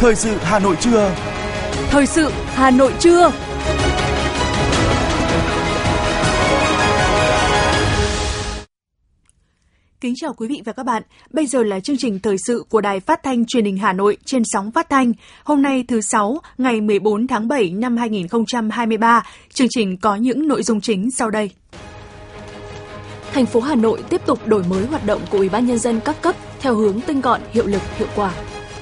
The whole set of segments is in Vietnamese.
Thời sự Hà Nội trưa. Thời sự Hà Nội trưa. Kính chào quý vị và các bạn. Bây giờ là chương trình thời sự của Đài Phát thanh Truyền hình Hà Nội trên sóng phát thanh. Hôm nay thứ sáu, ngày 14 tháng 7 năm 2023. Chương trình có những nội dung chính sau đây. Thành phố Hà Nội tiếp tục đổi mới hoạt động của Ủy ban nhân dân các cấp theo hướng tinh gọn, hiệu lực, hiệu quả.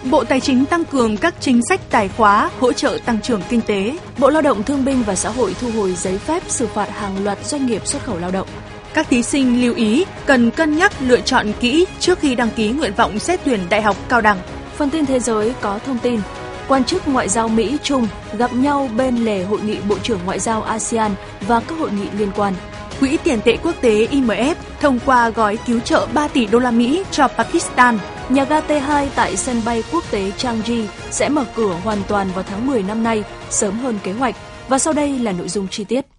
Bộ Tài chính tăng cường các chính sách tài khóa, hỗ trợ tăng trưởng kinh tế. Bộ Lao động Thương binh và Xã hội thu hồi giấy phép xử phạt hàng loạt doanh nghiệp xuất khẩu lao động. Các thí sinh lưu ý cần cân nhắc lựa chọn kỹ trước khi đăng ký nguyện vọng xét tuyển đại học cao đẳng. Phần tin thế giới có thông tin quan chức ngoại giao Mỹ Trung gặp nhau bên lề hội nghị Bộ trưởng Ngoại giao ASEAN và các hội nghị liên quan. Quỹ tiền tệ quốc tế IMF thông qua gói cứu trợ 3 tỷ đô la Mỹ cho Pakistan. Nhà ga T2 tại sân bay quốc tế Changi sẽ mở cửa hoàn toàn vào tháng 10 năm nay, sớm hơn kế hoạch. Và sau đây là nội dung chi tiết.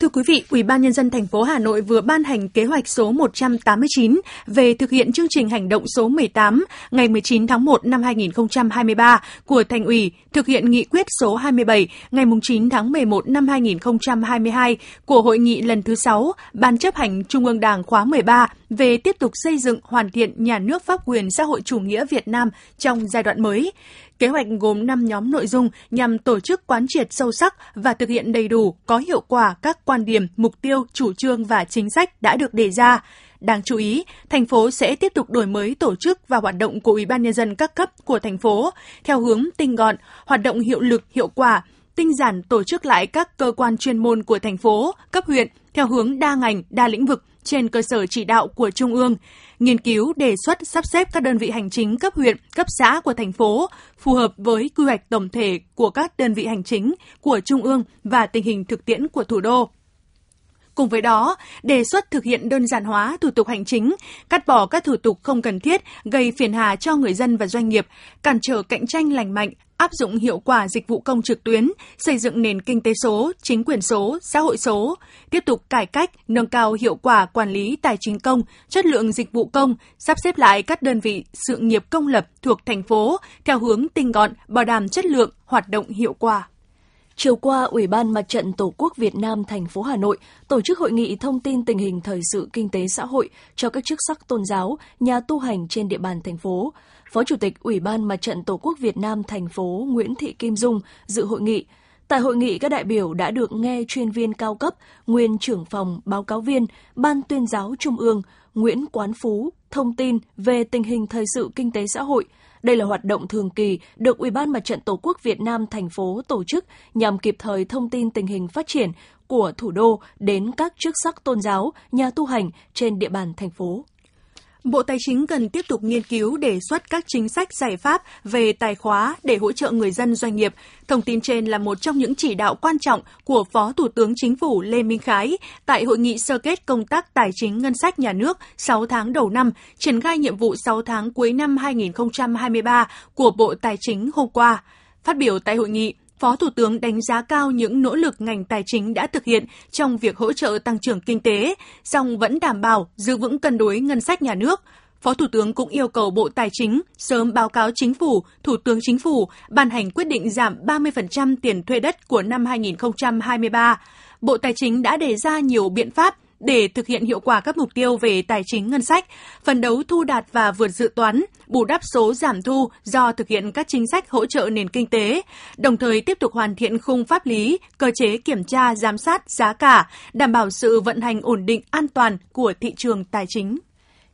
Thưa quý vị, Ủy ban nhân dân thành phố Hà Nội vừa ban hành kế hoạch số 189 về thực hiện chương trình hành động số 18 ngày 19 tháng 1 năm 2023 của Thành ủy, thực hiện nghị quyết số 27 ngày 9 tháng 11 năm 2022 của Hội nghị lần thứ 6 Ban chấp hành Trung ương Đảng khóa 13 về tiếp tục xây dựng hoàn thiện nhà nước pháp quyền xã hội chủ nghĩa Việt Nam trong giai đoạn mới. Kế hoạch gồm 5 nhóm nội dung nhằm tổ chức quán triệt sâu sắc và thực hiện đầy đủ, có hiệu quả các quan điểm, mục tiêu, chủ trương và chính sách đã được đề ra. Đáng chú ý, thành phố sẽ tiếp tục đổi mới tổ chức và hoạt động của Ủy ban nhân dân các cấp của thành phố theo hướng tinh gọn, hoạt động hiệu lực, hiệu quả, tinh giản tổ chức lại các cơ quan chuyên môn của thành phố, cấp huyện theo hướng đa ngành, đa lĩnh vực trên cơ sở chỉ đạo của Trung ương, nghiên cứu đề xuất sắp xếp các đơn vị hành chính cấp huyện, cấp xã của thành phố phù hợp với quy hoạch tổng thể của các đơn vị hành chính của Trung ương và tình hình thực tiễn của thủ đô. Cùng với đó, đề xuất thực hiện đơn giản hóa thủ tục hành chính, cắt bỏ các thủ tục không cần thiết gây phiền hà cho người dân và doanh nghiệp, cản trở cạnh tranh lành mạnh, áp dụng hiệu quả dịch vụ công trực tuyến, xây dựng nền kinh tế số, chính quyền số, xã hội số, tiếp tục cải cách, nâng cao hiệu quả quản lý tài chính công, chất lượng dịch vụ công, sắp xếp lại các đơn vị sự nghiệp công lập thuộc thành phố theo hướng tinh gọn, bảo đảm chất lượng, hoạt động hiệu quả. Chiều qua, Ủy ban Mặt trận Tổ quốc Việt Nam thành phố Hà Nội tổ chức hội nghị thông tin tình hình thời sự kinh tế xã hội cho các chức sắc tôn giáo, nhà tu hành trên địa bàn thành phố. Phó Chủ tịch Ủy ban Mặt trận Tổ quốc Việt Nam thành phố Nguyễn Thị Kim Dung dự hội nghị. Tại hội nghị, các đại biểu đã được nghe chuyên viên cao cấp, nguyên trưởng phòng báo cáo viên, Ban tuyên giáo Trung ương Nguyễn Quán Phú thông tin về tình hình thời sự kinh tế xã hội – đây là hoạt động thường kỳ được Ủy ban Mặt trận Tổ quốc Việt Nam thành phố tổ chức nhằm kịp thời thông tin tình hình phát triển của thủ đô đến các chức sắc tôn giáo, nhà tu hành trên địa bàn thành phố. Bộ Tài chính cần tiếp tục nghiên cứu đề xuất các chính sách giải pháp về tài khóa để hỗ trợ người dân doanh nghiệp. Thông tin trên là một trong những chỉ đạo quan trọng của Phó Thủ tướng Chính phủ Lê Minh Khái tại hội nghị sơ kết công tác tài chính ngân sách nhà nước 6 tháng đầu năm, triển khai nhiệm vụ 6 tháng cuối năm 2023 của Bộ Tài chính hôm qua. Phát biểu tại hội nghị, Phó Thủ tướng đánh giá cao những nỗ lực ngành tài chính đã thực hiện trong việc hỗ trợ tăng trưởng kinh tế, song vẫn đảm bảo giữ vững cân đối ngân sách nhà nước. Phó Thủ tướng cũng yêu cầu Bộ Tài chính sớm báo cáo Chính phủ, Thủ tướng Chính phủ ban hành quyết định giảm 30% tiền thuê đất của năm 2023. Bộ Tài chính đã đề ra nhiều biện pháp để thực hiện hiệu quả các mục tiêu về tài chính ngân sách, phần đấu thu đạt và vượt dự toán, bù đắp số giảm thu do thực hiện các chính sách hỗ trợ nền kinh tế, đồng thời tiếp tục hoàn thiện khung pháp lý, cơ chế kiểm tra, giám sát giá cả, đảm bảo sự vận hành ổn định an toàn của thị trường tài chính.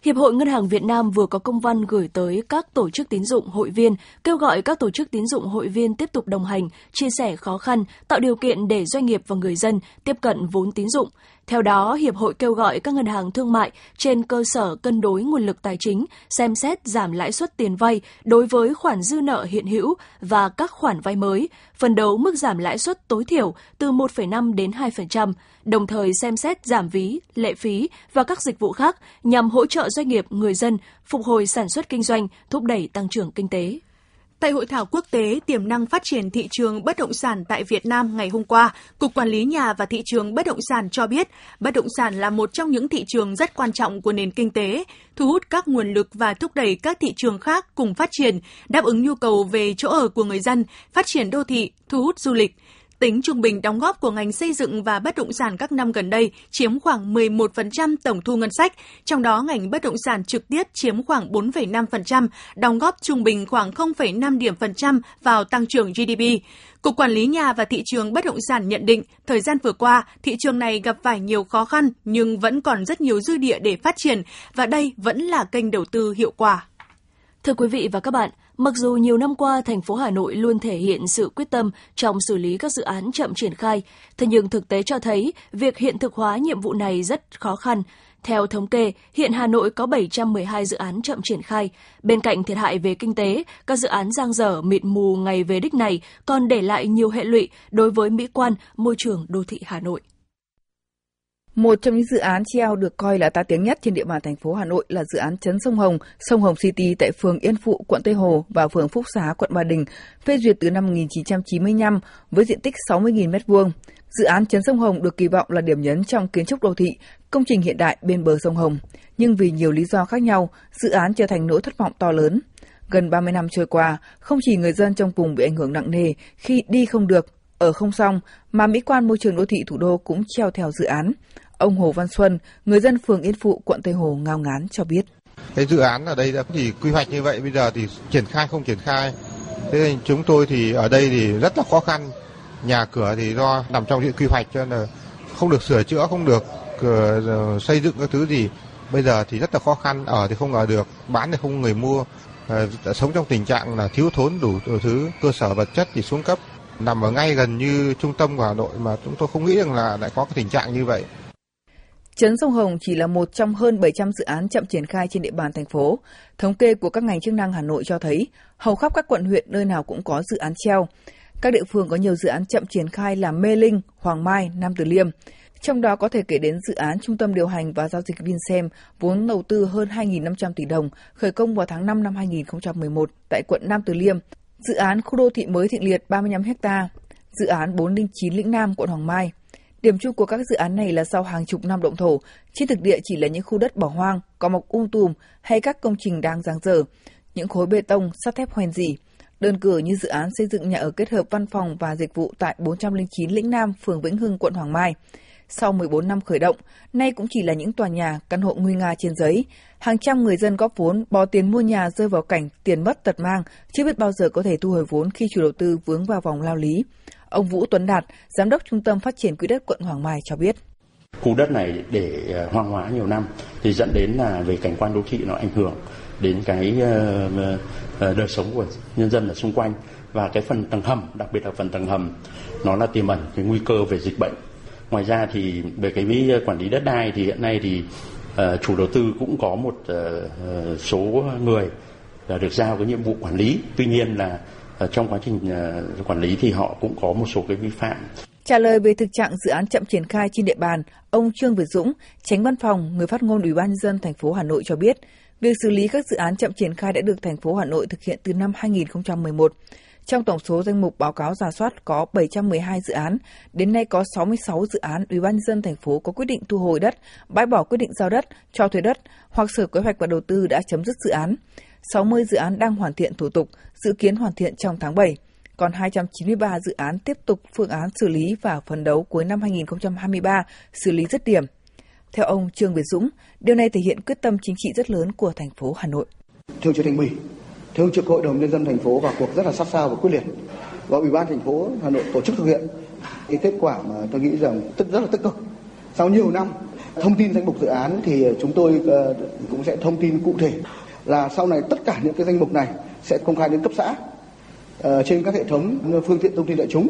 Hiệp hội Ngân hàng Việt Nam vừa có công văn gửi tới các tổ chức tín dụng hội viên, kêu gọi các tổ chức tín dụng hội viên tiếp tục đồng hành, chia sẻ khó khăn, tạo điều kiện để doanh nghiệp và người dân tiếp cận vốn tín dụng. Theo đó, Hiệp hội kêu gọi các ngân hàng thương mại trên cơ sở cân đối nguồn lực tài chính xem xét giảm lãi suất tiền vay đối với khoản dư nợ hiện hữu và các khoản vay mới, phần đấu mức giảm lãi suất tối thiểu từ 1,5 đến 2%, đồng thời xem xét giảm ví, lệ phí và các dịch vụ khác nhằm hỗ trợ doanh nghiệp, người dân phục hồi sản xuất kinh doanh, thúc đẩy tăng trưởng kinh tế. Tại hội thảo quốc tế tiềm năng phát triển thị trường bất động sản tại Việt Nam ngày hôm qua, Cục Quản lý Nhà và Thị trường Bất động sản cho biết, bất động sản là một trong những thị trường rất quan trọng của nền kinh tế, thu hút các nguồn lực và thúc đẩy các thị trường khác cùng phát triển, đáp ứng nhu cầu về chỗ ở của người dân, phát triển đô thị, thu hút du lịch. Tính trung bình đóng góp của ngành xây dựng và bất động sản các năm gần đây chiếm khoảng 11% tổng thu ngân sách, trong đó ngành bất động sản trực tiếp chiếm khoảng 4,5%, đóng góp trung bình khoảng 0,5 điểm phần trăm vào tăng trưởng GDP. Cục Quản lý Nhà và Thị trường Bất động sản nhận định, thời gian vừa qua, thị trường này gặp phải nhiều khó khăn nhưng vẫn còn rất nhiều dư địa để phát triển và đây vẫn là kênh đầu tư hiệu quả. Thưa quý vị và các bạn, Mặc dù nhiều năm qua thành phố Hà Nội luôn thể hiện sự quyết tâm trong xử lý các dự án chậm triển khai, thế nhưng thực tế cho thấy việc hiện thực hóa nhiệm vụ này rất khó khăn. Theo thống kê, hiện Hà Nội có 712 dự án chậm triển khai. Bên cạnh thiệt hại về kinh tế, các dự án giang dở mịt mù ngày về đích này còn để lại nhiều hệ lụy đối với mỹ quan, môi trường đô thị Hà Nội. Một trong những dự án treo được coi là tai tiếng nhất trên địa bàn thành phố Hà Nội là dự án Trấn Sông Hồng, Sông Hồng City tại phường Yên Phụ, quận Tây Hồ và phường Phúc Xá, quận Ba Đình, phê duyệt từ năm 1995 với diện tích 60.000 m2. Dự án Trấn Sông Hồng được kỳ vọng là điểm nhấn trong kiến trúc đô thị, công trình hiện đại bên bờ sông Hồng. Nhưng vì nhiều lý do khác nhau, dự án trở thành nỗi thất vọng to lớn. Gần 30 năm trôi qua, không chỉ người dân trong vùng bị ảnh hưởng nặng nề khi đi không được, ở không xong, mà mỹ quan môi trường đô thị thủ đô cũng treo theo dự án. Ông Hồ Văn Xuân, người dân phường Yên Phụ, quận Tây Hồ ngao ngán cho biết. Cái dự án ở đây đã thì quy hoạch như vậy, bây giờ thì triển khai không triển khai. Thế nên chúng tôi thì ở đây thì rất là khó khăn. Nhà cửa thì do nằm trong diện quy hoạch cho nên là không được sửa chữa, không được uh, xây dựng các thứ gì. Bây giờ thì rất là khó khăn, ở thì không ở được, bán thì không người mua. Uh, sống trong tình trạng là thiếu thốn đủ, đủ thứ, cơ sở vật chất thì xuống cấp nằm ở ngay gần như trung tâm của Hà Nội mà chúng tôi không nghĩ rằng là lại có cái tình trạng như vậy. Trấn Sông Hồng chỉ là một trong hơn 700 dự án chậm triển khai trên địa bàn thành phố. Thống kê của các ngành chức năng Hà Nội cho thấy, hầu khắp các quận huyện nơi nào cũng có dự án treo. Các địa phương có nhiều dự án chậm triển khai là Mê Linh, Hoàng Mai, Nam Từ Liêm. Trong đó có thể kể đến dự án Trung tâm điều hành và giao dịch Vinsem, vốn đầu tư hơn 2.500 tỷ đồng, khởi công vào tháng 5 năm 2011 tại quận Nam Từ Liêm. Dự án khu đô thị mới Thịnh Liệt 35 ha, dự án 409 Lĩnh Nam, quận Hoàng Mai – Điểm chung của các dự án này là sau hàng chục năm động thổ, trên thực địa chỉ là những khu đất bỏ hoang, có mọc um tùm hay các công trình đang dang dở, những khối bê tông, sắt thép hoen dỉ. Đơn cử như dự án xây dựng nhà ở kết hợp văn phòng và dịch vụ tại 409 Lĩnh Nam, phường Vĩnh Hưng, quận Hoàng Mai. Sau 14 năm khởi động, nay cũng chỉ là những tòa nhà, căn hộ nguy nga trên giấy. Hàng trăm người dân góp vốn, bỏ tiền mua nhà rơi vào cảnh tiền mất tật mang, chưa biết bao giờ có thể thu hồi vốn khi chủ đầu tư vướng vào vòng lao lý. Ông Vũ Tuấn Đạt, Giám đốc Trung tâm Phát triển Quỹ đất quận Hoàng Mai cho biết. Khu đất này để ờ, hoang hóa nhiều năm thì dẫn đến là về cảnh quan đô thị nó ảnh hưởng đến cái ờ, ờ, đời sống của nhân dân ở xung quanh và cái phần tầng hầm, đặc biệt là phần tầng hầm nó là tiềm ẩn cái nguy cơ về dịch bệnh. Ngoài ra thì về cái quản lý đất đai thì hiện nay thì chủ đầu tư cũng có một số người là được giao cái nhiệm vụ quản lý. Tuy nhiên là ở trong quá trình ờ, quản lý thì họ cũng có một số cái vi phạm. Trả lời về thực trạng dự án chậm triển khai trên địa bàn, ông Trương Việt Dũng, tránh văn phòng, người phát ngôn Ủy ban nhân dân thành phố Hà Nội cho biết, việc xử lý các dự án chậm triển khai đã được thành phố Hà Nội thực hiện từ năm 2011. Trong tổng số danh mục báo cáo giả soát có 712 dự án, đến nay có 66 dự án Ủy ban nhân dân thành phố có quyết định thu hồi đất, bãi bỏ quyết định giao đất, cho thuê đất hoặc Sở Kế hoạch và Đầu tư đã chấm dứt dự án. 60 dự án đang hoàn thiện thủ tục, dự kiến hoàn thiện trong tháng 7. Còn 293 dự án tiếp tục phương án xử lý và phấn đấu cuối năm 2023 xử lý dứt điểm. Theo ông Trương Việt Dũng, điều này thể hiện quyết tâm chính trị rất lớn của thành phố Hà Nội. Thường trực thành ủy, thường trực hội đồng nhân dân thành phố vào cuộc rất là sát sao và quyết liệt. Và ủy ban thành phố Hà Nội tổ chức thực hiện cái kết quả mà tôi nghĩ rằng rất rất là tích cực. Sau nhiều năm thông tin danh mục dự án thì chúng tôi ờ, cũng sẽ thông tin cụ thể là sau này tất cả những cái danh mục này sẽ công khai đến cấp xã uh, trên các hệ thống ờ, phương tiện thông tin đại chúng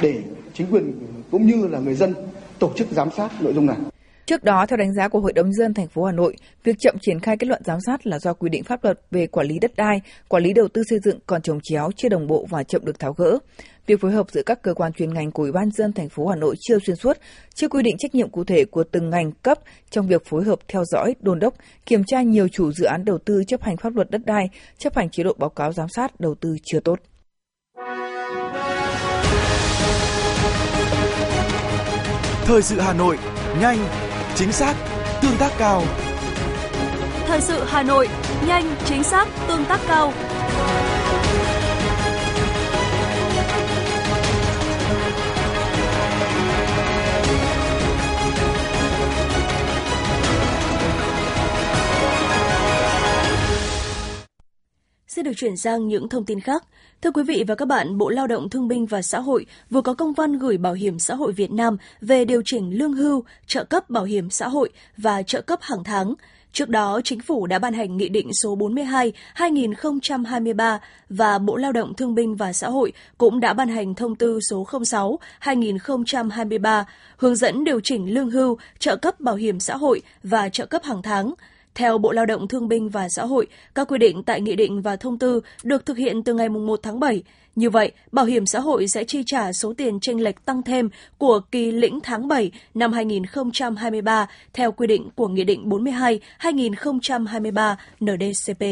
để chính quyền cũng như là người dân tổ chức giám sát nội dung này. Trước đó, theo đánh giá của Hội đồng dân thành phố Hà Nội, việc chậm triển khai kết luận giám sát là do quy định pháp luật về quản lý đất đai, quản lý đầu tư xây dựng còn trồng chéo, chưa đồng bộ và chậm được tháo gỡ. Việc phối hợp giữa các cơ quan chuyên ngành của Ủy ban dân thành phố Hà Nội chưa xuyên suốt, chưa quy định trách nhiệm cụ thể của từng ngành cấp trong việc phối hợp theo dõi, đôn đốc, kiểm tra nhiều chủ dự án đầu tư chấp hành pháp luật đất đai, chấp hành chế độ báo cáo giám sát đầu tư chưa tốt. Thời sự Hà Nội, nhanh, chính xác, tương tác cao. Thời sự Hà Nội, nhanh, chính xác, tương tác cao. Xin được chuyển sang những thông tin khác. Thưa quý vị và các bạn, Bộ Lao động Thương binh và Xã hội vừa có công văn gửi Bảo hiểm xã hội Việt Nam về điều chỉnh lương hưu, trợ cấp bảo hiểm xã hội và trợ cấp hàng tháng. Trước đó, Chính phủ đã ban hành Nghị định số 42-2023 và Bộ Lao động Thương binh và Xã hội cũng đã ban hành Thông tư số 06-2023 hướng dẫn điều chỉnh lương hưu, trợ cấp bảo hiểm xã hội và trợ cấp hàng tháng – theo Bộ Lao động Thương binh và Xã hội, các quy định tại Nghị định và Thông tư được thực hiện từ ngày 1 tháng 7. Như vậy, Bảo hiểm xã hội sẽ chi trả số tiền tranh lệch tăng thêm của kỳ lĩnh tháng 7 năm 2023 theo quy định của Nghị định 42-2023 NDCP.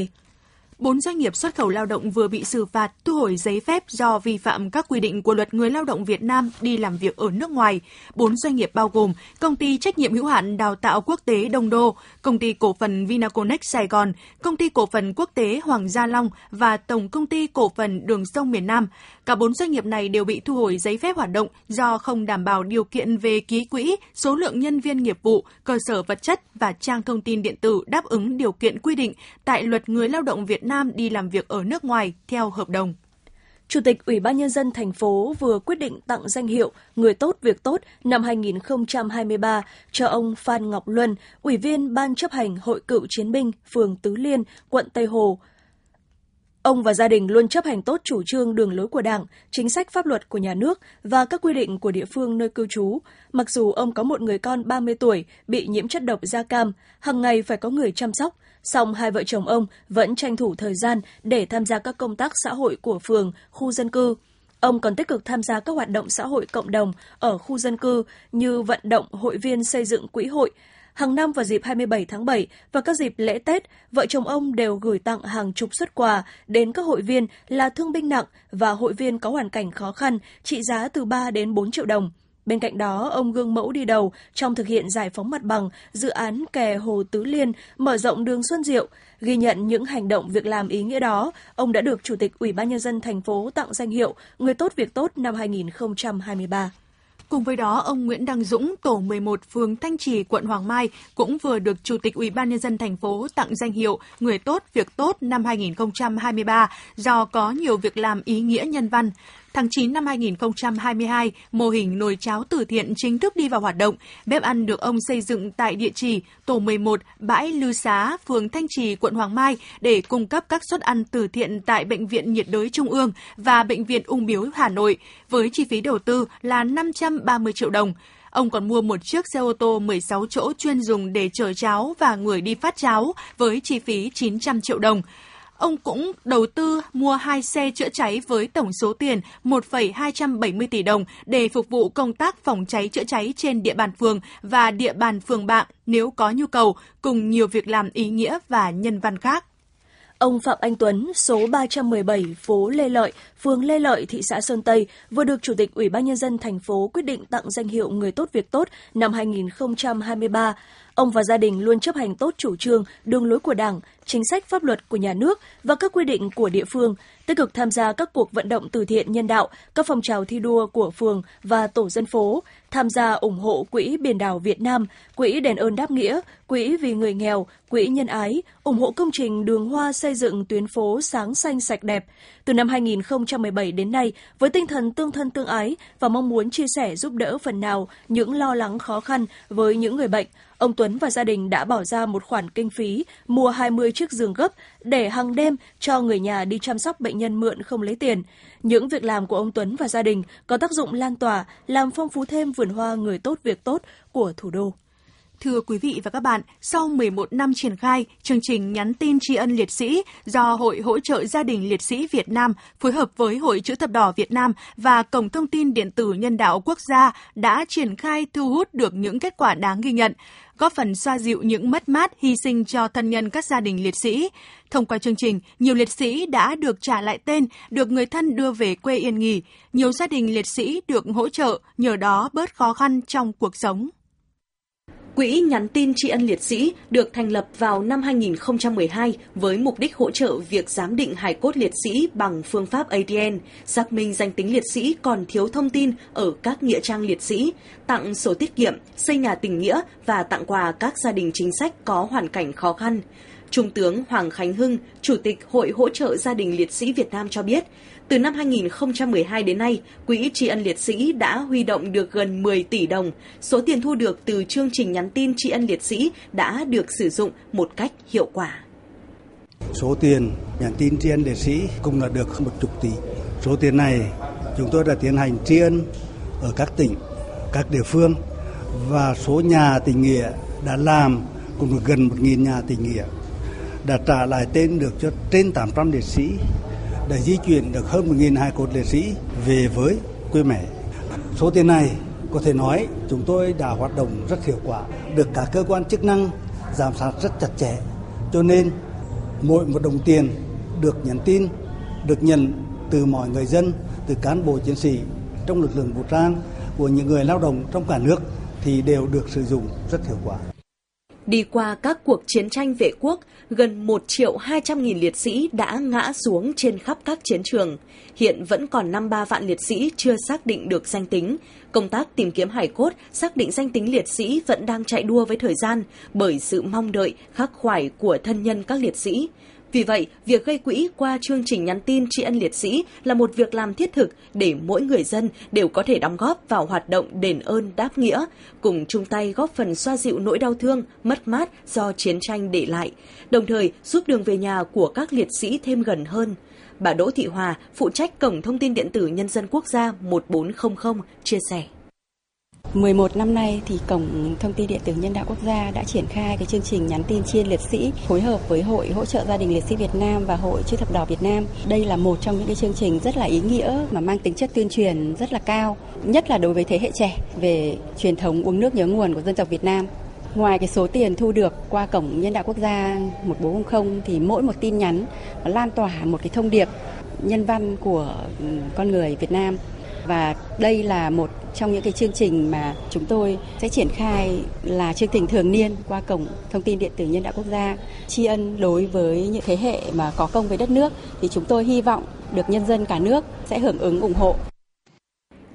Bốn doanh nghiệp xuất khẩu lao động vừa bị xử phạt thu hồi giấy phép do vi phạm các quy định của luật người lao động Việt Nam đi làm việc ở nước ngoài. Bốn doanh nghiệp bao gồm công ty trách nhiệm hữu hạn đào tạo quốc tế Đông Đô, công ty cổ phần Vinaconex Sài Gòn, công ty cổ phần quốc tế Hoàng Gia Long và tổng công ty cổ phần Đường sông miền Nam. Cả bốn doanh nghiệp này đều bị thu hồi giấy phép hoạt động do không đảm bảo điều kiện về ký quỹ, số lượng nhân viên nghiệp vụ, cơ sở vật chất và trang thông tin điện tử đáp ứng điều kiện quy định tại luật người lao động Việt Nam đi làm việc ở nước ngoài theo hợp đồng. Chủ tịch Ủy ban Nhân dân thành phố vừa quyết định tặng danh hiệu Người tốt việc tốt năm 2023 cho ông Phan Ngọc Luân, Ủy viên Ban chấp hành Hội cựu chiến binh phường Tứ Liên, quận Tây Hồ, Ông và gia đình luôn chấp hành tốt chủ trương đường lối của Đảng, chính sách pháp luật của nhà nước và các quy định của địa phương nơi cư trú. Mặc dù ông có một người con 30 tuổi bị nhiễm chất độc da cam, hàng ngày phải có người chăm sóc, song hai vợ chồng ông vẫn tranh thủ thời gian để tham gia các công tác xã hội của phường, khu dân cư. Ông còn tích cực tham gia các hoạt động xã hội cộng đồng ở khu dân cư như vận động hội viên xây dựng quỹ hội, Hàng năm vào dịp 27 tháng 7 và các dịp lễ Tết, vợ chồng ông đều gửi tặng hàng chục xuất quà đến các hội viên là thương binh nặng và hội viên có hoàn cảnh khó khăn trị giá từ 3 đến 4 triệu đồng. Bên cạnh đó, ông gương mẫu đi đầu trong thực hiện giải phóng mặt bằng dự án kè Hồ Tứ Liên, mở rộng đường Xuân Diệu. Ghi nhận những hành động việc làm ý nghĩa đó, ông đã được Chủ tịch Ủy ban Nhân dân thành phố tặng danh hiệu Người tốt việc tốt năm 2023. Cùng với đó, ông Nguyễn Đăng Dũng, tổ 11 phường Thanh Trì, quận Hoàng Mai cũng vừa được Chủ tịch Ủy ban nhân dân thành phố tặng danh hiệu Người tốt việc tốt năm 2023 do có nhiều việc làm ý nghĩa nhân văn. Tháng 9 năm 2022, mô hình nồi cháo từ thiện chính thức đi vào hoạt động. Bếp ăn được ông xây dựng tại địa chỉ tổ 11, bãi Lư Xá, phường Thanh Trì, quận Hoàng Mai để cung cấp các suất ăn từ thiện tại Bệnh viện nhiệt đới Trung ương và Bệnh viện Ung biếu Hà Nội với chi phí đầu tư là 530 triệu đồng. Ông còn mua một chiếc xe ô tô 16 chỗ chuyên dùng để chở cháo và người đi phát cháo với chi phí 900 triệu đồng. Ông cũng đầu tư mua hai xe chữa cháy với tổng số tiền 1,270 tỷ đồng để phục vụ công tác phòng cháy chữa cháy trên địa bàn phường và địa bàn phường bạn nếu có nhu cầu, cùng nhiều việc làm ý nghĩa và nhân văn khác. Ông Phạm Anh Tuấn, số 317 phố Lê Lợi, phường Lê Lợi, thị xã Sơn Tây, vừa được Chủ tịch Ủy ban Nhân dân thành phố quyết định tặng danh hiệu Người tốt việc tốt năm 2023. Ông và gia đình luôn chấp hành tốt chủ trương, đường lối của Đảng, chính sách pháp luật của nhà nước và các quy định của địa phương, tích cực tham gia các cuộc vận động từ thiện nhân đạo, các phong trào thi đua của phường và tổ dân phố, tham gia ủng hộ Quỹ Biển đảo Việt Nam, Quỹ Đền ơn đáp nghĩa, Quỹ vì người nghèo, Quỹ nhân ái, ủng hộ công trình đường hoa xây dựng tuyến phố sáng xanh sạch đẹp. Từ năm 2017 đến nay, với tinh thần tương thân tương ái và mong muốn chia sẻ giúp đỡ phần nào những lo lắng khó khăn với những người bệnh, ông Tuấn và gia đình đã bỏ ra một khoản kinh phí mua 20 chiếc giường gấp để hàng đêm cho người nhà đi chăm sóc bệnh nhân mượn không lấy tiền. Những việc làm của ông Tuấn và gia đình có tác dụng lan tỏa, làm phong phú thêm vườn hoa người tốt việc tốt của thủ đô. Thưa quý vị và các bạn, sau 11 năm triển khai, chương trình nhắn tin tri ân liệt sĩ do Hội hỗ trợ gia đình liệt sĩ Việt Nam phối hợp với Hội chữ thập đỏ Việt Nam và Cổng thông tin điện tử nhân đạo quốc gia đã triển khai thu hút được những kết quả đáng ghi nhận góp phần xoa dịu những mất mát, hy sinh cho thân nhân các gia đình liệt sĩ. Thông qua chương trình, nhiều liệt sĩ đã được trả lại tên, được người thân đưa về quê yên nghỉ. Nhiều gia đình liệt sĩ được hỗ trợ, nhờ đó bớt khó khăn trong cuộc sống. Quỹ nhắn tin tri ân liệt sĩ được thành lập vào năm 2012 với mục đích hỗ trợ việc giám định hài cốt liệt sĩ bằng phương pháp ADN, xác minh danh tính liệt sĩ còn thiếu thông tin ở các nghĩa trang liệt sĩ, tặng sổ tiết kiệm, xây nhà tình nghĩa và tặng quà các gia đình chính sách có hoàn cảnh khó khăn. Trung tướng Hoàng Khánh Hưng, Chủ tịch Hội hỗ trợ gia đình liệt sĩ Việt Nam cho biết, từ năm 2012 đến nay, Quỹ tri ân liệt sĩ đã huy động được gần 10 tỷ đồng. Số tiền thu được từ chương trình nhắn tin tri ân liệt sĩ đã được sử dụng một cách hiệu quả. Số tiền nhắn tin tri ân liệt sĩ cũng là được một chục tỷ. Số tiền này chúng tôi đã tiến hành tri ân ở các tỉnh, các địa phương và số nhà tình nghĩa đã làm cũng được gần 1.000 nhà tình nghĩa đã trả lại tên được cho trên 800 liệt sĩ đã di chuyển được hơn 1.000 hài cốt liệt sĩ về với quê mẹ. Số tiền này có thể nói chúng tôi đã hoạt động rất hiệu quả, được cả cơ quan chức năng giám sát rất chặt chẽ. Cho nên mỗi một đồng tiền được nhắn tin, được nhận từ mọi người dân, từ cán bộ chiến sĩ trong lực lượng vũ trang của những người lao động trong cả nước thì đều được sử dụng rất hiệu quả. Đi qua các cuộc chiến tranh vệ quốc, gần 1 triệu 200 nghìn liệt sĩ đã ngã xuống trên khắp các chiến trường. Hiện vẫn còn 53 vạn liệt sĩ chưa xác định được danh tính. Công tác tìm kiếm hải cốt, xác định danh tính liệt sĩ vẫn đang chạy đua với thời gian bởi sự mong đợi, khắc khoải của thân nhân các liệt sĩ. Vì vậy, việc gây quỹ qua chương trình nhắn tin tri ân liệt sĩ là một việc làm thiết thực để mỗi người dân đều có thể đóng góp vào hoạt động đền ơn đáp nghĩa, cùng chung tay góp phần xoa dịu nỗi đau thương, mất mát do chiến tranh để lại, đồng thời giúp đường về nhà của các liệt sĩ thêm gần hơn. Bà Đỗ Thị Hòa, phụ trách Cổng Thông tin Điện tử Nhân dân Quốc gia 1400, chia sẻ. 11 năm nay thì Cổng Thông tin Điện tử Nhân đạo Quốc gia đã triển khai cái chương trình nhắn tin chiên liệt sĩ phối hợp với Hội hỗ trợ gia đình liệt sĩ Việt Nam và Hội chữ thập đỏ Việt Nam. Đây là một trong những cái chương trình rất là ý nghĩa mà mang tính chất tuyên truyền rất là cao, nhất là đối với thế hệ trẻ về truyền thống uống nước nhớ nguồn của dân tộc Việt Nam. Ngoài cái số tiền thu được qua cổng nhân đạo quốc gia 1400 thì mỗi một tin nhắn nó lan tỏa một cái thông điệp nhân văn của con người Việt Nam và đây là một trong những cái chương trình mà chúng tôi sẽ triển khai là chương trình thường niên qua cổng thông tin điện tử nhân đạo quốc gia tri ân đối với những thế hệ mà có công với đất nước thì chúng tôi hy vọng được nhân dân cả nước sẽ hưởng ứng ủng hộ.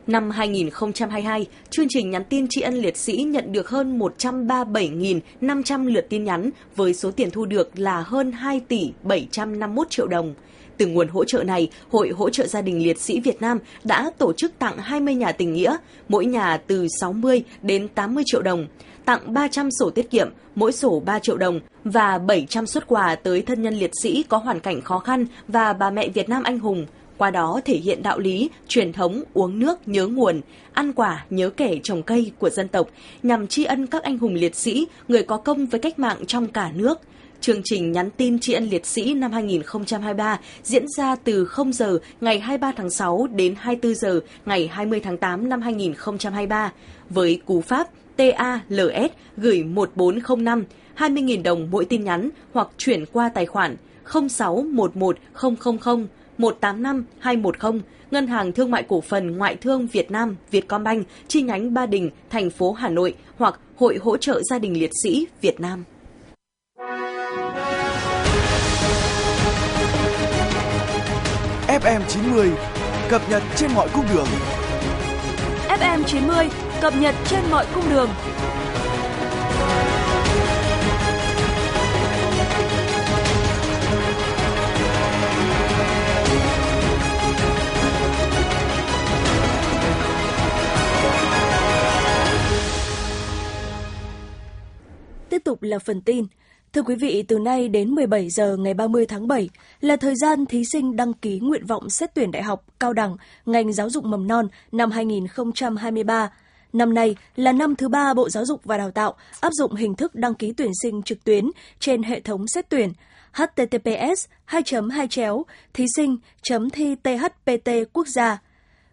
Năm 2022, chương trình nhắn tin tri ân liệt sĩ nhận được hơn 137.500 lượt tin nhắn với số tiền thu được là hơn 2 tỷ 751 triệu đồng. Từ nguồn hỗ trợ này, Hội hỗ trợ gia đình liệt sĩ Việt Nam đã tổ chức tặng 20 nhà tình nghĩa, mỗi nhà từ 60 đến 80 triệu đồng, tặng 300 sổ tiết kiệm, mỗi sổ 3 triệu đồng và 700 xuất quà tới thân nhân liệt sĩ có hoàn cảnh khó khăn và bà mẹ Việt Nam anh hùng. Qua đó thể hiện đạo lý, truyền thống uống nước nhớ nguồn, ăn quả nhớ kẻ trồng cây của dân tộc nhằm tri ân các anh hùng liệt sĩ, người có công với cách mạng trong cả nước – Chương trình nhắn tin tri ân liệt sĩ năm 2023 diễn ra từ 0 giờ ngày 23 tháng 6 đến 24 giờ ngày 20 tháng 8 năm 2023 với cú pháp TALS gửi 1405 20.000 đồng mỗi tin nhắn hoặc chuyển qua tài khoản 0611000 185 210 Ngân hàng Thương mại Cổ phần Ngoại thương Việt Nam Vietcombank chi nhánh Ba Đình, thành phố Hà Nội hoặc Hội hỗ trợ gia đình liệt sĩ Việt Nam. FM 90 cập nhật trên mọi cung đường. FM 90 cập nhật trên mọi cung đường. Tiếp tục là phần tin. Thưa quý vị, từ nay đến 17 giờ ngày 30 tháng 7 là thời gian thí sinh đăng ký nguyện vọng xét tuyển đại học, cao đẳng, ngành giáo dục mầm non năm 2023. Năm nay là năm thứ ba Bộ Giáo dục và Đào tạo áp dụng hình thức đăng ký tuyển sinh trực tuyến trên hệ thống xét tuyển https 2 2 chéo thí sinh thi thpt quốc gia.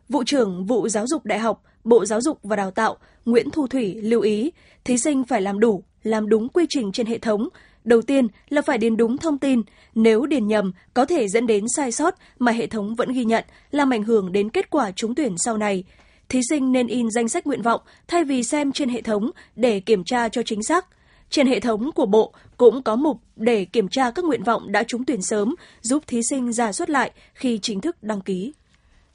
Vụ trưởng Vụ Giáo dục Đại học, Bộ Giáo dục và Đào tạo Nguyễn Thu Thủy lưu ý thí sinh phải làm đủ, làm đúng quy trình trên hệ thống. Đầu tiên là phải điền đúng thông tin, nếu điền nhầm có thể dẫn đến sai sót mà hệ thống vẫn ghi nhận, làm ảnh hưởng đến kết quả trúng tuyển sau này thí sinh nên in danh sách nguyện vọng thay vì xem trên hệ thống để kiểm tra cho chính xác. Trên hệ thống của Bộ cũng có mục để kiểm tra các nguyện vọng đã trúng tuyển sớm, giúp thí sinh giả soát lại khi chính thức đăng ký.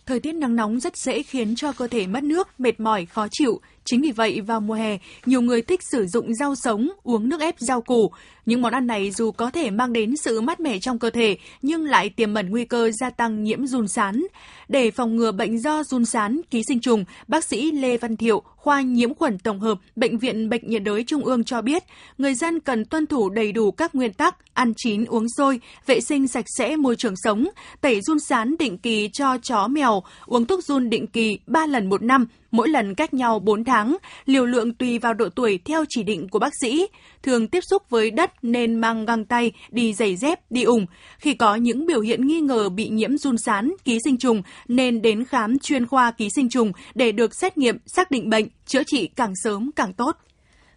Thời tiết nắng nóng rất dễ khiến cho cơ thể mất nước, mệt mỏi, khó chịu. Chính vì vậy, vào mùa hè, nhiều người thích sử dụng rau sống, uống nước ép rau củ. Những món ăn này dù có thể mang đến sự mát mẻ trong cơ thể, nhưng lại tiềm ẩn nguy cơ gia tăng nhiễm run sán. Để phòng ngừa bệnh do run sán, ký sinh trùng, bác sĩ Lê Văn Thiệu, khoa nhiễm khuẩn tổng hợp, Bệnh viện Bệnh nhiệt đới Trung ương cho biết, người dân cần tuân thủ đầy đủ các nguyên tắc ăn chín uống sôi, vệ sinh sạch sẽ môi trường sống, tẩy run sán định kỳ cho chó mèo, uống thuốc run định kỳ 3 lần một năm, mỗi lần cách nhau 4 tháng, liều lượng tùy vào độ tuổi theo chỉ định của bác sĩ. Thường tiếp xúc với đất nên mang găng tay, đi giày dép, đi ủng. Khi có những biểu hiện nghi ngờ bị nhiễm run sán, ký sinh trùng nên đến khám chuyên khoa ký sinh trùng để được xét nghiệm, xác định bệnh, chữa trị càng sớm càng tốt.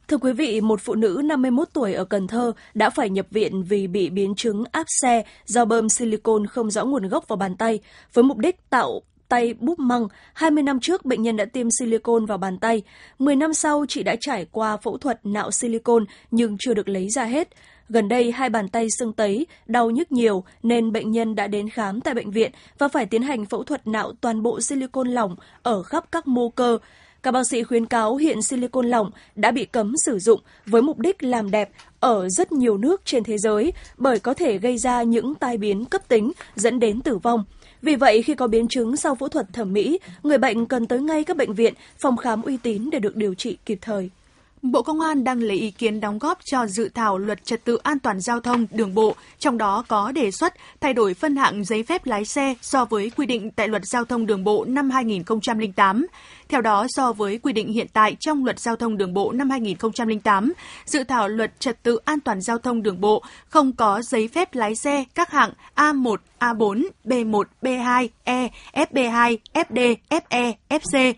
Thưa quý vị, một phụ nữ 51 tuổi ở Cần Thơ đã phải nhập viện vì bị biến chứng áp xe do bơm silicon không rõ nguồn gốc vào bàn tay, với mục đích tạo tay búp măng. 20 năm trước, bệnh nhân đã tiêm silicon vào bàn tay. 10 năm sau, chị đã trải qua phẫu thuật nạo silicon nhưng chưa được lấy ra hết. Gần đây, hai bàn tay sưng tấy, đau nhức nhiều nên bệnh nhân đã đến khám tại bệnh viện và phải tiến hành phẫu thuật nạo toàn bộ silicon lỏng ở khắp các mô cơ. Các bác sĩ khuyến cáo hiện silicon lỏng đã bị cấm sử dụng với mục đích làm đẹp ở rất nhiều nước trên thế giới bởi có thể gây ra những tai biến cấp tính dẫn đến tử vong. Vì vậy, khi có biến chứng sau phẫu thuật thẩm mỹ, người bệnh cần tới ngay các bệnh viện, phòng khám uy tín để được điều trị kịp thời. Bộ Công an đang lấy ý kiến đóng góp cho dự thảo luật trật tự an toàn giao thông đường bộ, trong đó có đề xuất thay đổi phân hạng giấy phép lái xe so với quy định tại luật giao thông đường bộ năm 2008. Theo đó, so với quy định hiện tại trong luật giao thông đường bộ năm 2008, dự thảo luật trật tự an toàn giao thông đường bộ không có giấy phép lái xe các hạng A1, A4, B1, B2, E, FB2, FD, FE, FC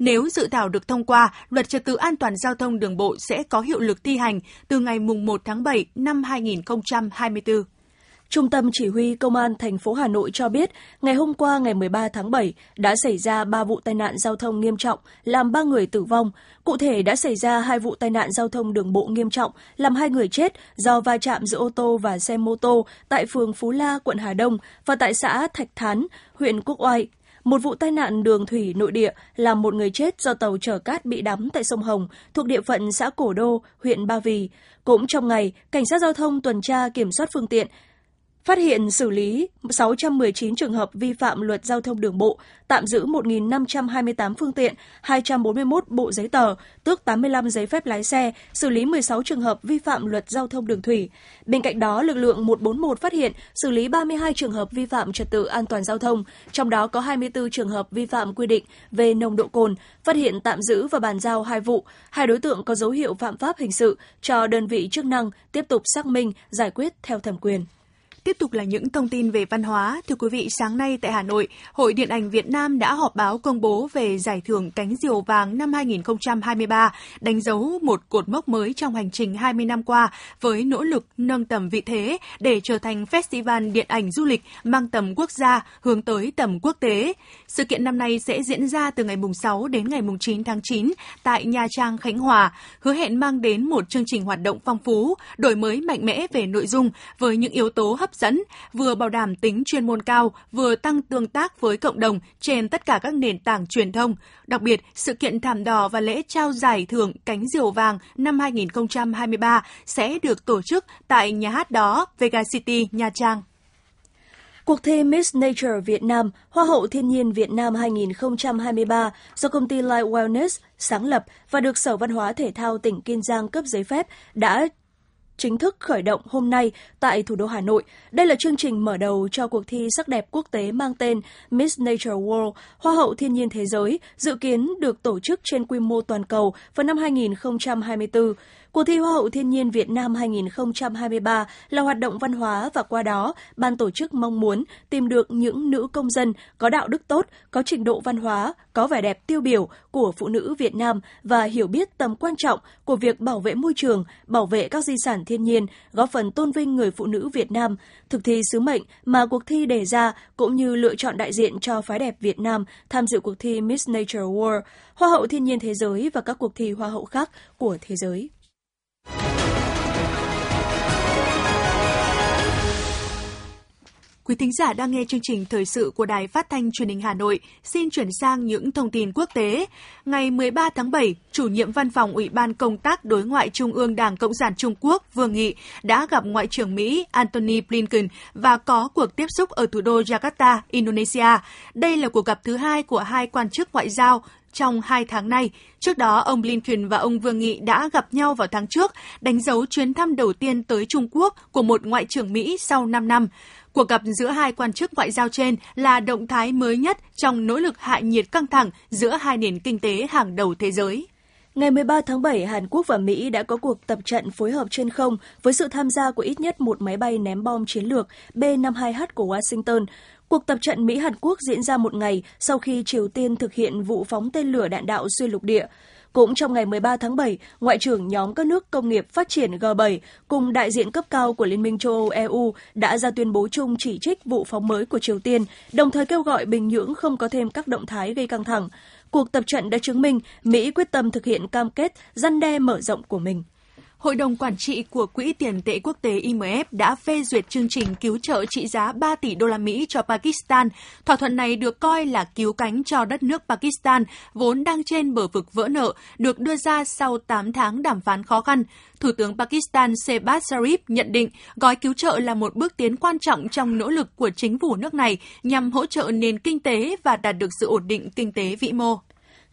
nếu dự thảo được thông qua, luật trật tự an toàn giao thông đường bộ sẽ có hiệu lực thi hành từ ngày 1 tháng 7 năm 2024. Trung tâm Chỉ huy Công an thành phố Hà Nội cho biết, ngày hôm qua ngày 13 tháng 7 đã xảy ra 3 vụ tai nạn giao thông nghiêm trọng, làm 3 người tử vong. Cụ thể đã xảy ra 2 vụ tai nạn giao thông đường bộ nghiêm trọng, làm 2 người chết do va chạm giữa ô tô và xe mô tô tại phường Phú La, quận Hà Đông và tại xã Thạch Thán, huyện Quốc Oai, một vụ tai nạn đường thủy nội địa làm một người chết do tàu chở cát bị đắm tại sông Hồng thuộc địa phận xã Cổ Đô, huyện Ba Vì. Cũng trong ngày, cảnh sát giao thông tuần tra kiểm soát phương tiện phát hiện xử lý 619 trường hợp vi phạm luật giao thông đường bộ, tạm giữ 1.528 phương tiện, 241 bộ giấy tờ, tước 85 giấy phép lái xe, xử lý 16 trường hợp vi phạm luật giao thông đường thủy. Bên cạnh đó, lực lượng 141 phát hiện xử lý 32 trường hợp vi phạm trật tự an toàn giao thông, trong đó có 24 trường hợp vi phạm quy định về nồng độ cồn, phát hiện tạm giữ và bàn giao hai vụ, hai đối tượng có dấu hiệu phạm pháp hình sự cho đơn vị chức năng tiếp tục xác minh, giải quyết theo thẩm quyền. Tiếp tục là những thông tin về văn hóa. Thưa quý vị, sáng nay tại Hà Nội, Hội Điện ảnh Việt Nam đã họp báo công bố về giải thưởng Cánh Diều Vàng năm 2023, đánh dấu một cột mốc mới trong hành trình 20 năm qua với nỗ lực nâng tầm vị thế để trở thành festival điện ảnh du lịch mang tầm quốc gia hướng tới tầm quốc tế. Sự kiện năm nay sẽ diễn ra từ ngày 6 đến ngày 9 tháng 9 tại Nha Trang, Khánh Hòa, hứa hẹn mang đến một chương trình hoạt động phong phú, đổi mới mạnh mẽ về nội dung với những yếu tố hấp hấp dẫn, vừa bảo đảm tính chuyên môn cao, vừa tăng tương tác với cộng đồng trên tất cả các nền tảng truyền thông. Đặc biệt, sự kiện thảm đỏ và lễ trao giải thưởng Cánh Diều Vàng năm 2023 sẽ được tổ chức tại nhà hát đó Vega City, Nha Trang. Cuộc thi Miss Nature Việt Nam, Hoa hậu Thiên nhiên Việt Nam 2023 do công ty Light Wellness sáng lập và được Sở Văn hóa Thể thao tỉnh Kiên Giang cấp giấy phép đã chính thức khởi động hôm nay tại thủ đô Hà Nội. Đây là chương trình mở đầu cho cuộc thi sắc đẹp quốc tế mang tên Miss Nature World, Hoa hậu thiên nhiên thế giới, dự kiến được tổ chức trên quy mô toàn cầu vào năm 2024. Cuộc thi Hoa hậu Thiên nhiên Việt Nam 2023 là hoạt động văn hóa và qua đó, ban tổ chức mong muốn tìm được những nữ công dân có đạo đức tốt, có trình độ văn hóa, có vẻ đẹp tiêu biểu của phụ nữ Việt Nam và hiểu biết tầm quan trọng của việc bảo vệ môi trường, bảo vệ các di sản thiên nhiên, góp phần tôn vinh người phụ nữ Việt Nam, thực thi sứ mệnh mà cuộc thi đề ra cũng như lựa chọn đại diện cho phái đẹp Việt Nam tham dự cuộc thi Miss Nature World, Hoa hậu Thiên nhiên thế giới và các cuộc thi hoa hậu khác của thế giới. Quý thính giả đang nghe chương trình thời sự của Đài Phát thanh Truyền hình Hà Nội. Xin chuyển sang những thông tin quốc tế. Ngày 13 tháng 7, chủ nhiệm văn phòng Ủy ban Công tác Đối ngoại Trung ương Đảng Cộng sản Trung Quốc Vương Nghị đã gặp Ngoại trưởng Mỹ Antony Blinken và có cuộc tiếp xúc ở thủ đô Jakarta, Indonesia. Đây là cuộc gặp thứ hai của hai quan chức ngoại giao trong hai tháng nay. Trước đó, ông Blinken và ông Vương Nghị đã gặp nhau vào tháng trước, đánh dấu chuyến thăm đầu tiên tới Trung Quốc của một ngoại trưởng Mỹ sau 5 năm. Cuộc gặp giữa hai quan chức ngoại giao trên là động thái mới nhất trong nỗ lực hạ nhiệt căng thẳng giữa hai nền kinh tế hàng đầu thế giới. Ngày 13 tháng 7, Hàn Quốc và Mỹ đã có cuộc tập trận phối hợp trên không với sự tham gia của ít nhất một máy bay ném bom chiến lược B-52H của Washington. Cuộc tập trận Mỹ-Hàn Quốc diễn ra một ngày sau khi Triều Tiên thực hiện vụ phóng tên lửa đạn đạo xuyên lục địa. Cũng trong ngày 13 tháng 7, Ngoại trưởng nhóm các nước công nghiệp phát triển G7 cùng đại diện cấp cao của Liên minh châu Âu EU đã ra tuyên bố chung chỉ trích vụ phóng mới của Triều Tiên, đồng thời kêu gọi Bình Nhưỡng không có thêm các động thái gây căng thẳng. Cuộc tập trận đã chứng minh Mỹ quyết tâm thực hiện cam kết răn đe mở rộng của mình. Hội đồng Quản trị của Quỹ tiền tệ quốc tế IMF đã phê duyệt chương trình cứu trợ trị giá 3 tỷ đô la Mỹ cho Pakistan. Thỏa thuận này được coi là cứu cánh cho đất nước Pakistan, vốn đang trên bờ vực vỡ nợ, được đưa ra sau 8 tháng đàm phán khó khăn. Thủ tướng Pakistan Shehbaz Sharif nhận định gói cứu trợ là một bước tiến quan trọng trong nỗ lực của chính phủ nước này nhằm hỗ trợ nền kinh tế và đạt được sự ổn định kinh tế vĩ mô.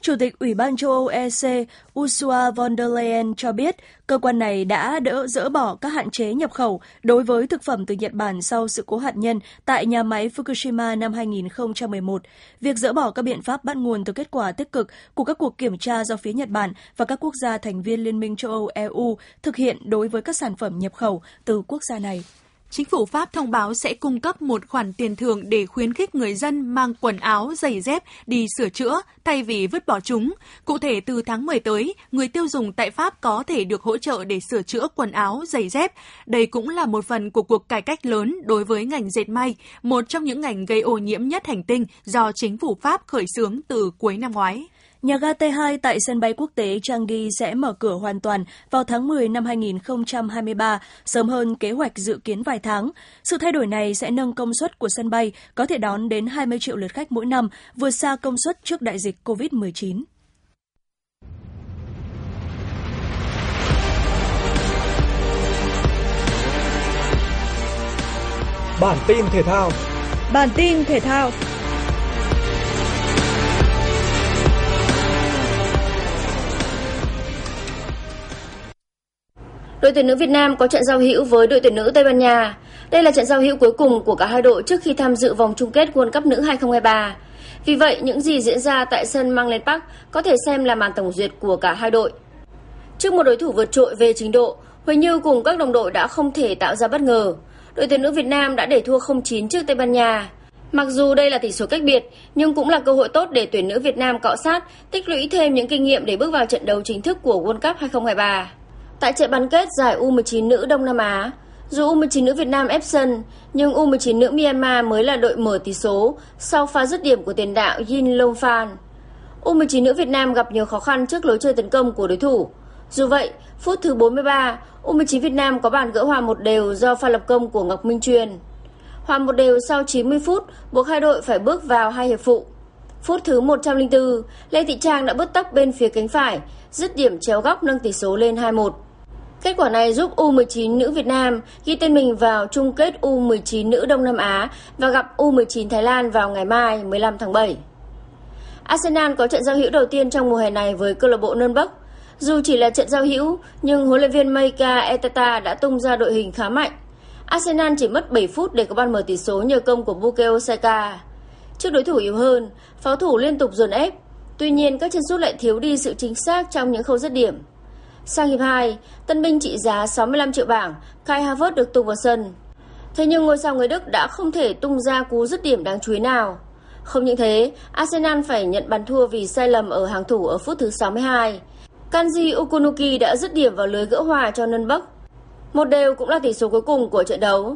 Chủ tịch Ủy ban châu Âu EC Ursula von der Leyen cho biết, cơ quan này đã đỡ dỡ bỏ các hạn chế nhập khẩu đối với thực phẩm từ Nhật Bản sau sự cố hạt nhân tại nhà máy Fukushima năm 2011. Việc dỡ bỏ các biện pháp bắt nguồn từ kết quả tích cực của các cuộc kiểm tra do phía Nhật Bản và các quốc gia thành viên Liên minh châu Âu EU thực hiện đối với các sản phẩm nhập khẩu từ quốc gia này. Chính phủ Pháp thông báo sẽ cung cấp một khoản tiền thưởng để khuyến khích người dân mang quần áo, giày dép đi sửa chữa thay vì vứt bỏ chúng. Cụ thể từ tháng 10 tới, người tiêu dùng tại Pháp có thể được hỗ trợ để sửa chữa quần áo, giày dép. Đây cũng là một phần của cuộc cải cách lớn đối với ngành dệt may, một trong những ngành gây ô nhiễm nhất hành tinh do chính phủ Pháp khởi xướng từ cuối năm ngoái. Nhà ga T2 tại sân bay quốc tế Changi sẽ mở cửa hoàn toàn vào tháng 10 năm 2023, sớm hơn kế hoạch dự kiến vài tháng. Sự thay đổi này sẽ nâng công suất của sân bay, có thể đón đến 20 triệu lượt khách mỗi năm, vượt xa công suất trước đại dịch COVID-19. Bản tin thể thao Bản tin thể thao Đội tuyển nữ Việt Nam có trận giao hữu với đội tuyển nữ Tây Ban Nha. Đây là trận giao hữu cuối cùng của cả hai đội trước khi tham dự vòng chung kết World Cup nữ 2023. Vì vậy, những gì diễn ra tại sân Mang Lên Park có thể xem là màn tổng duyệt của cả hai đội. Trước một đối thủ vượt trội về trình độ, Huỳnh Như cùng các đồng đội đã không thể tạo ra bất ngờ. Đội tuyển nữ Việt Nam đã để thua 0-9 trước Tây Ban Nha. Mặc dù đây là tỷ số cách biệt, nhưng cũng là cơ hội tốt để tuyển nữ Việt Nam cọ sát, tích lũy thêm những kinh nghiệm để bước vào trận đấu chính thức của World Cup 2023. Tại trận bán kết giải U19 nữ Đông Nam Á, dù U19 nữ Việt Nam ép sân, nhưng U19 nữ Myanmar mới là đội mở tỷ số sau pha dứt điểm của tiền đạo Yin Long Phan. U19 nữ Việt Nam gặp nhiều khó khăn trước lối chơi tấn công của đối thủ. Dù vậy, phút thứ 43, U19 Việt Nam có bàn gỡ hòa một đều do pha lập công của Ngọc Minh Truyền. Hòa một đều sau 90 phút, buộc hai đội phải bước vào hai hiệp phụ. Phút thứ 104, Lê Thị Trang đã bứt tốc bên phía cánh phải, dứt điểm chéo góc nâng tỷ số lên 2-1. Kết quả này giúp U19 nữ Việt Nam ghi tên mình vào chung kết U19 nữ Đông Nam Á và gặp U19 Thái Lan vào ngày mai 15 tháng 7. Arsenal có trận giao hữu đầu tiên trong mùa hè này với câu lạc bộ Nürnberg. Dù chỉ là trận giao hữu, nhưng huấn luyện viên Maika Eteta đã tung ra đội hình khá mạnh. Arsenal chỉ mất 7 phút để có bàn mở tỷ số nhờ công của Bukayo Saka. Trước đối thủ yếu hơn, pháo thủ liên tục dồn ép. Tuy nhiên, các chân sút lại thiếu đi sự chính xác trong những khâu dứt điểm. Sang hiệp 2, tân binh trị giá 65 triệu bảng, Kai Havertz được tung vào sân. Thế nhưng ngôi sao người Đức đã không thể tung ra cú dứt điểm đáng chú ý nào. Không những thế, Arsenal phải nhận bàn thua vì sai lầm ở hàng thủ ở phút thứ 62. Kanji Okunuki đã dứt điểm vào lưới gỡ hòa cho Nürnberg. Một đều cũng là tỷ số cuối cùng của trận đấu.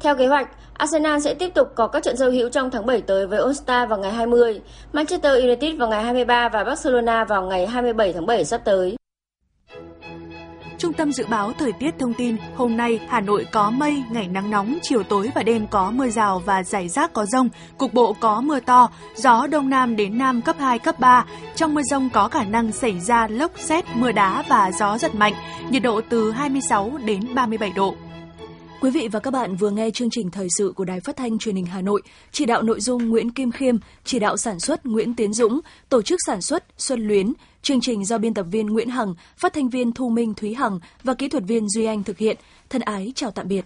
Theo kế hoạch, Arsenal sẽ tiếp tục có các trận giao hữu trong tháng 7 tới với All-Star vào ngày 20, Manchester United vào ngày 23 và Barcelona vào ngày 27 tháng 7 sắp tới. Trung tâm Dự báo Thời tiết thông tin, hôm nay Hà Nội có mây, ngày nắng nóng, chiều tối và đêm có mưa rào và rải rác có rông, cục bộ có mưa to, gió Đông Nam đến Nam cấp 2, cấp 3. Trong mưa rông có khả năng xảy ra lốc xét, mưa đá và gió giật mạnh, nhiệt độ từ 26 đến 37 độ. Quý vị và các bạn vừa nghe chương trình thời sự của Đài Phát thanh Truyền hình Hà Nội, chỉ đạo nội dung Nguyễn Kim Khiêm, chỉ đạo sản xuất Nguyễn Tiến Dũng, tổ chức sản xuất Xuân Luyến, chương trình do biên tập viên Nguyễn Hằng, phát thanh viên Thu Minh Thúy Hằng và kỹ thuật viên Duy Anh thực hiện. Thân ái chào tạm biệt.